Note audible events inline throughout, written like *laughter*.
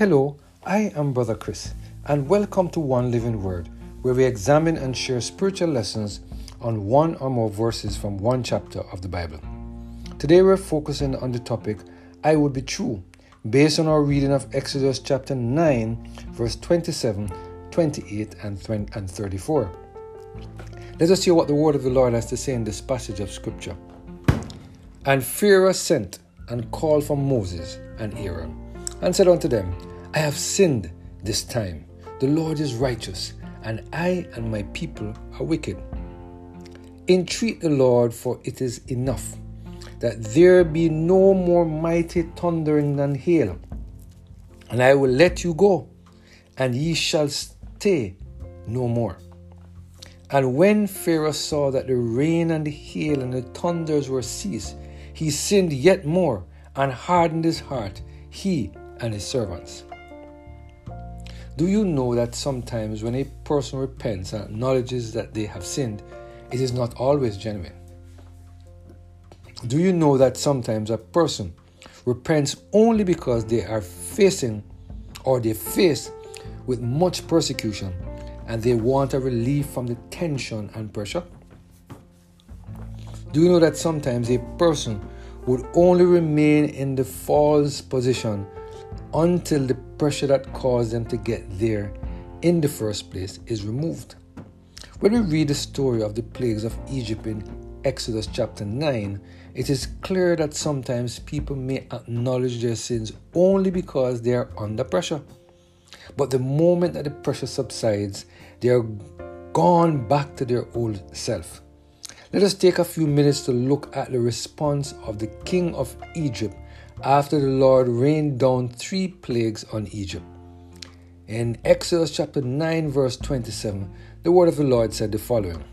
Hello, I am Brother Chris, and welcome to One Living Word, where we examine and share spiritual lessons on one or more verses from one chapter of the Bible. Today we're focusing on the topic I would be true, based on our reading of Exodus chapter 9, verse 27, 28, and 34. Let us hear what the word of the Lord has to say in this passage of Scripture. And Pharaoh sent and called for Moses and Aaron, and said unto them, I have sinned this time. The Lord is righteous, and I and my people are wicked. Entreat the Lord, for it is enough that there be no more mighty thundering than hail. And I will let you go, and ye shall stay no more. And when Pharaoh saw that the rain and the hail and the thunders were ceased, he sinned yet more and hardened his heart, he and his servants. Do you know that sometimes when a person repents and acknowledges that they have sinned, it is not always genuine? Do you know that sometimes a person repents only because they are facing or they face with much persecution and they want a relief from the tension and pressure? Do you know that sometimes a person would only remain in the false position until the pressure that caused them to get there in the first place is removed? When we read the story of the plagues of Egypt in Exodus chapter 9, it is clear that sometimes people may acknowledge their sins only because they are under pressure. But the moment that the pressure subsides, they are gone back to their old self. Let us take a few minutes to look at the response of the king of Egypt after the Lord rained down three plagues on Egypt. In Exodus chapter 9, verse 27, the word of the Lord said the following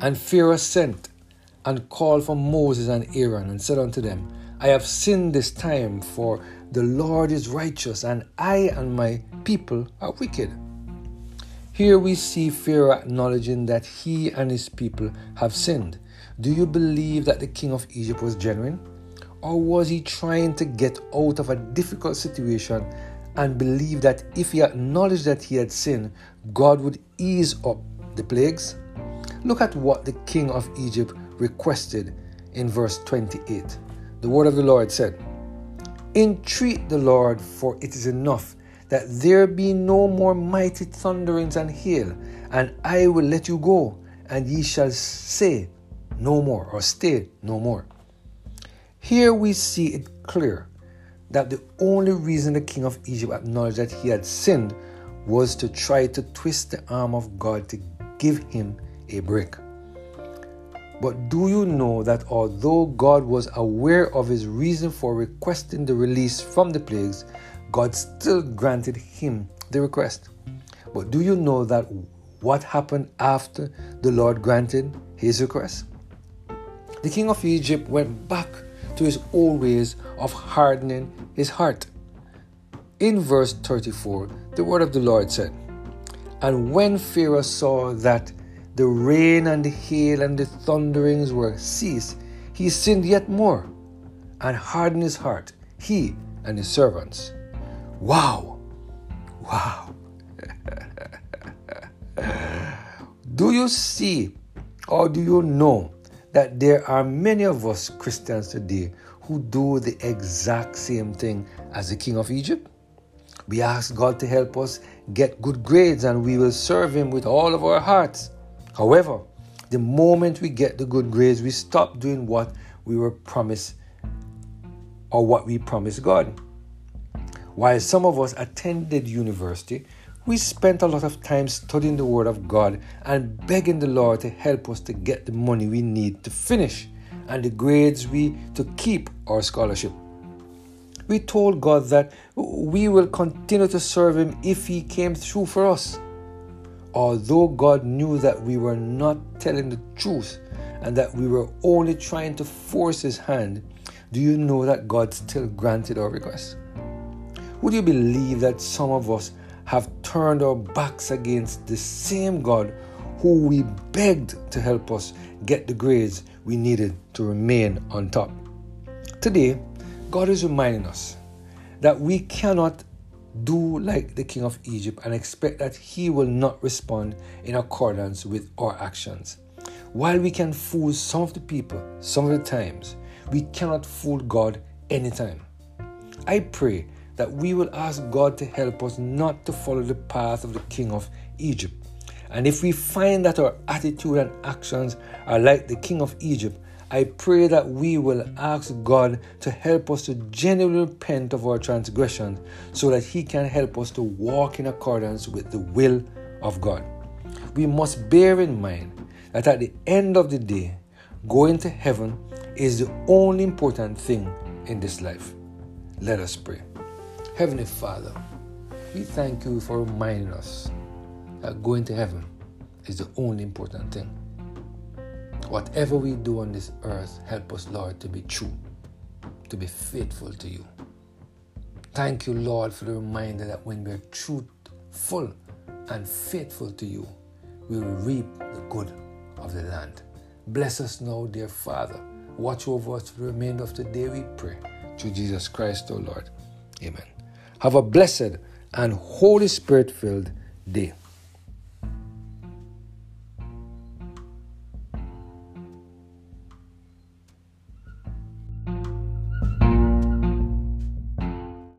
And Pharaoh sent and called for Moses and Aaron and said unto them, I have sinned this time, for the Lord is righteous, and I and my people are wicked. Here we see Pharaoh acknowledging that he and his people have sinned. Do you believe that the king of Egypt was genuine? Or was he trying to get out of a difficult situation and believe that if he acknowledged that he had sinned, God would ease up the plagues? Look at what the king of Egypt requested in verse 28. The word of the Lord said, Entreat the Lord, for it is enough that there be no more mighty thunderings and hail, and I will let you go, and ye shall say no more, or stay no more. Here we see it clear that the only reason the king of Egypt acknowledged that he had sinned was to try to twist the arm of God to give him a break. But do you know that although God was aware of his reason for requesting the release from the plagues, God still granted him the request? But do you know that what happened after the Lord granted his request? The king of Egypt went back to his old ways of hardening his heart. In verse 34, the word of the Lord said, And when Pharaoh saw that the rain and the hail and the thunderings were ceased, he sinned yet more and hardened his heart, he and his servants. Wow! Wow! *laughs* do you see or do you know that there are many of us Christians today who do the exact same thing as the king of Egypt? We ask God to help us get good grades and we will serve Him with all of our hearts. However, the moment we get the good grades, we stop doing what we were promised or what we promised God. While some of us attended university, we spent a lot of time studying the Word of God and begging the Lord to help us to get the money we need to finish and the grades we to keep our scholarship. We told God that we will continue to serve Him if He came through for us although God knew that we were not telling the truth and that we were only trying to force His hand, do you know that God still granted our request? Would you believe that some of us have turned our backs against the same God who we begged to help us get the grades we needed to remain on top? Today, God is reminding us that we cannot do like the king of Egypt and expect that he will not respond in accordance with our actions. While we can fool some of the people some of the times, we cannot fool God anytime. I pray that we will ask God to help us not to follow the path of the king of Egypt. And if we find that our attitude and actions are like the king of Egypt, I pray that we will ask God to help us to genuinely repent of our transgressions so that He can help us to walk in accordance with the will of God. We must bear in mind that at the end of the day, going to heaven is the only important thing in this life. Let us pray. Heavenly Father, we thank you for reminding us that going to heaven is the only important thing. Whatever we do on this earth, help us, Lord, to be true, to be faithful to you. Thank you, Lord, for the reminder that when we're truthful and faithful to you, we will reap the good of the land. Bless us now, dear Father. Watch over us for the remainder of the day, we pray. Through Jesus Christ, O Lord. Amen. Have a blessed and Holy Spirit filled day.